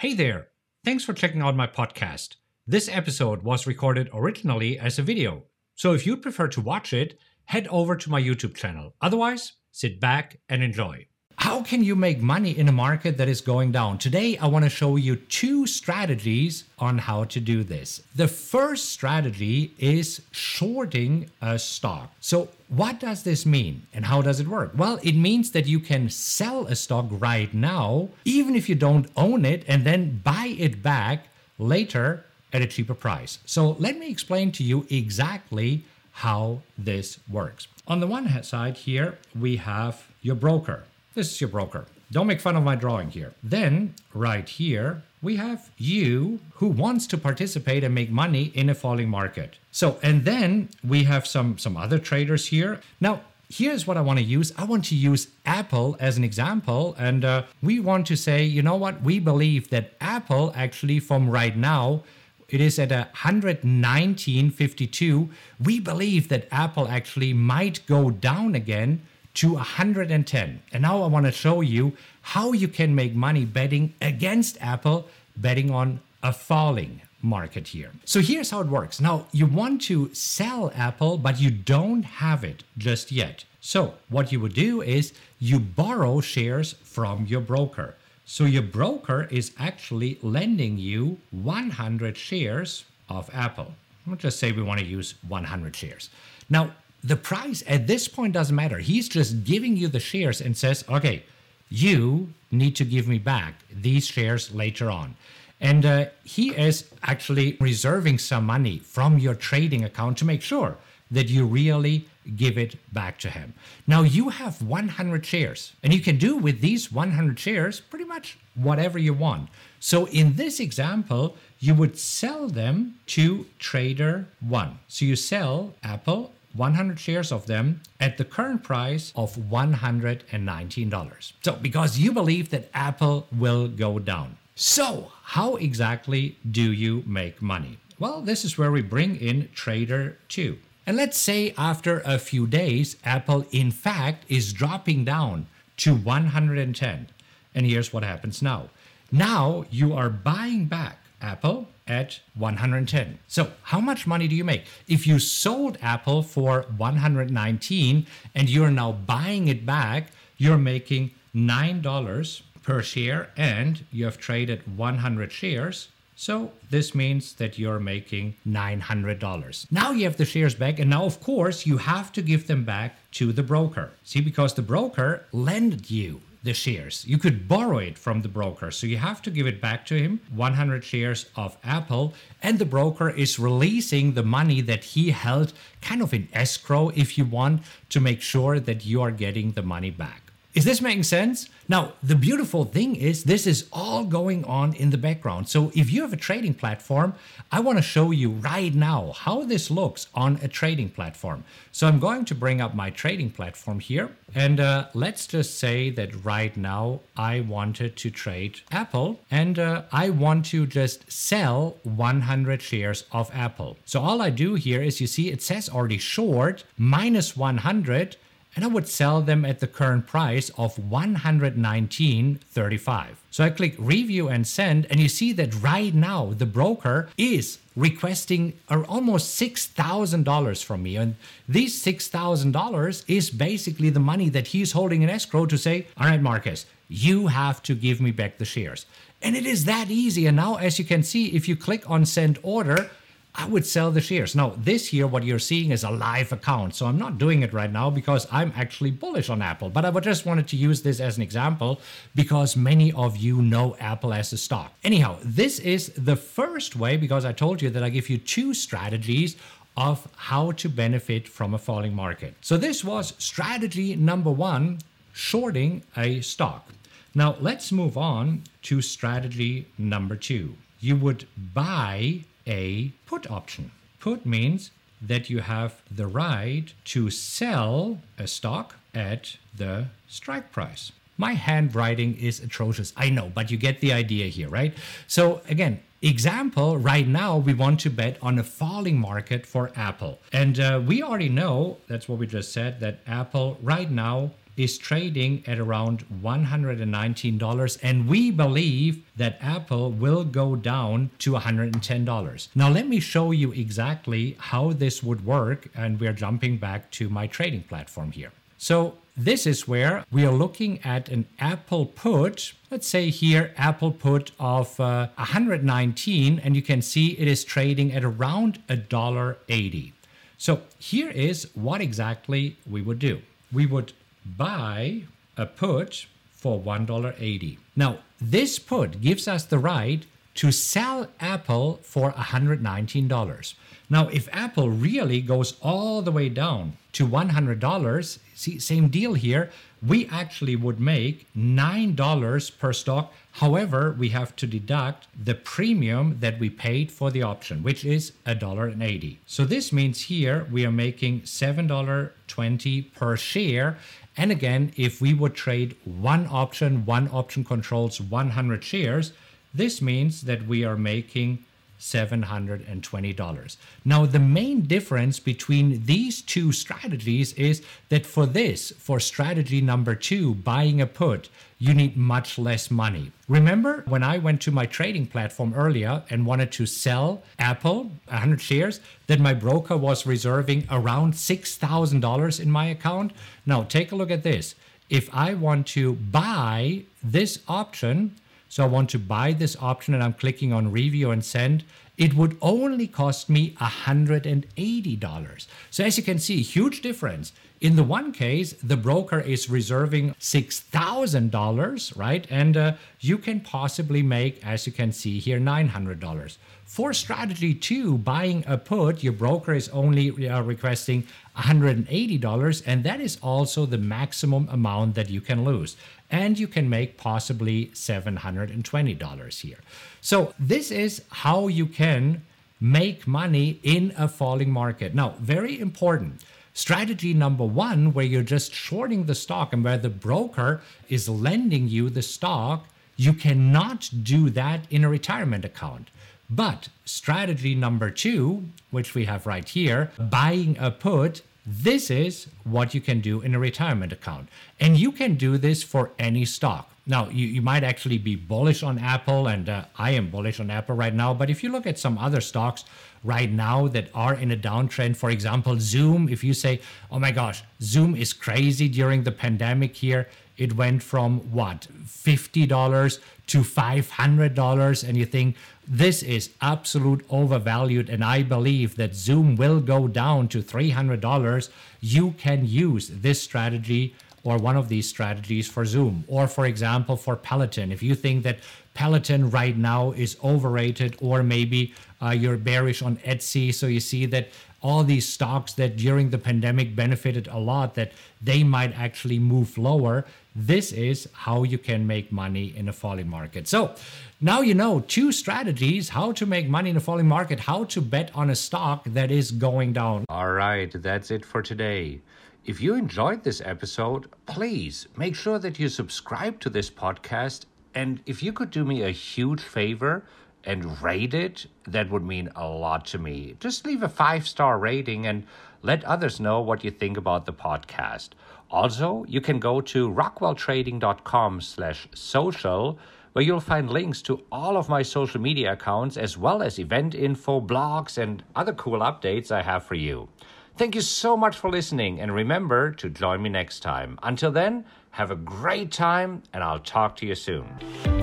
Hey there! Thanks for checking out my podcast. This episode was recorded originally as a video, so if you'd prefer to watch it, head over to my YouTube channel. Otherwise, sit back and enjoy. How can you make money in a market that is going down? Today, I want to show you two strategies on how to do this. The first strategy is shorting a stock. So, what does this mean and how does it work? Well, it means that you can sell a stock right now, even if you don't own it, and then buy it back later at a cheaper price. So, let me explain to you exactly how this works. On the one hand side here, we have your broker. This is your broker. Don't make fun of my drawing here. Then, right here, we have you who wants to participate and make money in a falling market. So, and then we have some some other traders here. Now, here's what I want to use. I want to use Apple as an example, and uh, we want to say, you know what? We believe that Apple actually, from right now, it is at a 119.52. We believe that Apple actually might go down again to 110. And now I want to show you how you can make money betting against Apple, betting on a falling market here. So here's how it works. Now, you want to sell Apple, but you don't have it just yet. So, what you would do is you borrow shares from your broker. So, your broker is actually lending you 100 shares of Apple. Let's just say we want to use 100 shares. Now, the price at this point doesn't matter. He's just giving you the shares and says, okay, you need to give me back these shares later on. And uh, he is actually reserving some money from your trading account to make sure that you really give it back to him. Now you have 100 shares, and you can do with these 100 shares pretty much whatever you want. So in this example, you would sell them to trader one. So you sell Apple 100 shares of them at the current price of $119. So, because you believe that Apple will go down. So, how exactly do you make money? Well, this is where we bring in Trader 2. And let's say after a few days, Apple in fact is dropping down to 110. And here's what happens now. Now you are buying back Apple at 110. So, how much money do you make? If you sold Apple for 119 and you're now buying it back, you're making $9 per share and you have traded 100 shares. So this means that you're making $900. Now you have the shares back, and now, of course, you have to give them back to the broker. See, because the broker lended you the shares. You could borrow it from the broker. So you have to give it back to him 100 shares of Apple. And the broker is releasing the money that he held kind of in escrow, if you want, to make sure that you are getting the money back. Is this making sense? Now, the beautiful thing is this is all going on in the background. So if you have a trading platform, I want to show you right now how this looks on a trading platform. So I'm going to bring up my trading platform here. And uh, let's just say that right now I wanted to trade Apple and uh, I want to just sell 100 shares of Apple. So all I do here is you see it says already short minus 100 and I would sell them at the current price of 119.35. So I click review and send and you see that right now the broker is requesting almost $6,000 from me and these $6,000 is basically the money that he's holding in escrow to say, "All right, Marcus, you have to give me back the shares." And it is that easy. And now as you can see if you click on send order, I would sell the shares. Now, this year, what you're seeing is a live account. So I'm not doing it right now because I'm actually bullish on Apple. But I just wanted to use this as an example because many of you know Apple as a stock. Anyhow, this is the first way because I told you that I give you two strategies of how to benefit from a falling market. So this was strategy number one shorting a stock. Now, let's move on to strategy number two. You would buy a put option. Put means that you have the right to sell a stock at the strike price. My handwriting is atrocious, I know, but you get the idea here, right? So, again, example right now we want to bet on a falling market for apple and uh, we already know that's what we just said that apple right now is trading at around $119, and we believe that Apple will go down to $110. Now, let me show you exactly how this would work, and we're jumping back to my trading platform here. So, this is where we are looking at an Apple put. Let's say here Apple put of uh, 119, and you can see it is trading at around $1.80. So here is what exactly we would do. We would buy a put for $1.80. Now, this put gives us the right to sell Apple for $119. Now, if Apple really goes all the way down to $100, see, same deal here, we actually would make $9 per stock. However, we have to deduct the premium that we paid for the option, which is $1.80. So this means here we are making $7.20 per share. And again, if we would trade one option, one option controls 100 shares, this means that we are making $720. Now, the main difference between these two strategies is that for this, for strategy number two, buying a put, you need much less money. Remember when I went to my trading platform earlier and wanted to sell Apple 100 shares, that my broker was reserving around $6,000 in my account? Now, take a look at this. If I want to buy this option, so I want to buy this option and I'm clicking on review and send, it would only cost me $180. So as you can see, huge difference. In the one case, the broker is reserving $6,000, right? And uh, you can possibly make, as you can see here, $900. For strategy two, buying a put, your broker is only uh, requesting $180, and that is also the maximum amount that you can lose and you can make possibly $720 here. So, this is how you can make money in a falling market. Now, very important. Strategy number one, where you're just shorting the stock and where the broker is lending you the stock, you cannot do that in a retirement account. But strategy number two, which we have right here, buying a put, this is what you can do in a retirement account. And you can do this for any stock. Now, you, you might actually be bullish on Apple, and uh, I am bullish on Apple right now. But if you look at some other stocks right now that are in a downtrend, for example, Zoom, if you say, oh my gosh, Zoom is crazy during the pandemic here, it went from what, $50 to $500, and you think, this is absolute overvalued and i believe that zoom will go down to $300 you can use this strategy or one of these strategies for zoom or for example for peloton. If you think that peloton right now is overrated or maybe uh, you're bearish on etsy so you see that all these stocks that during the pandemic benefited a lot that they might actually move lower this is how you can make money in a falling market. So now you know two strategies how to make money in a falling market, how to bet on a stock that is going down. All right, that's it for today. If you enjoyed this episode, please make sure that you subscribe to this podcast. And if you could do me a huge favor, and rate it, that would mean a lot to me. Just leave a five star rating and let others know what you think about the podcast. Also, you can go to rockwelltrading.com slash social, where you'll find links to all of my social media accounts, as well as event info, blogs, and other cool updates I have for you. Thank you so much for listening, and remember to join me next time. Until then, have a great time, and I'll talk to you soon.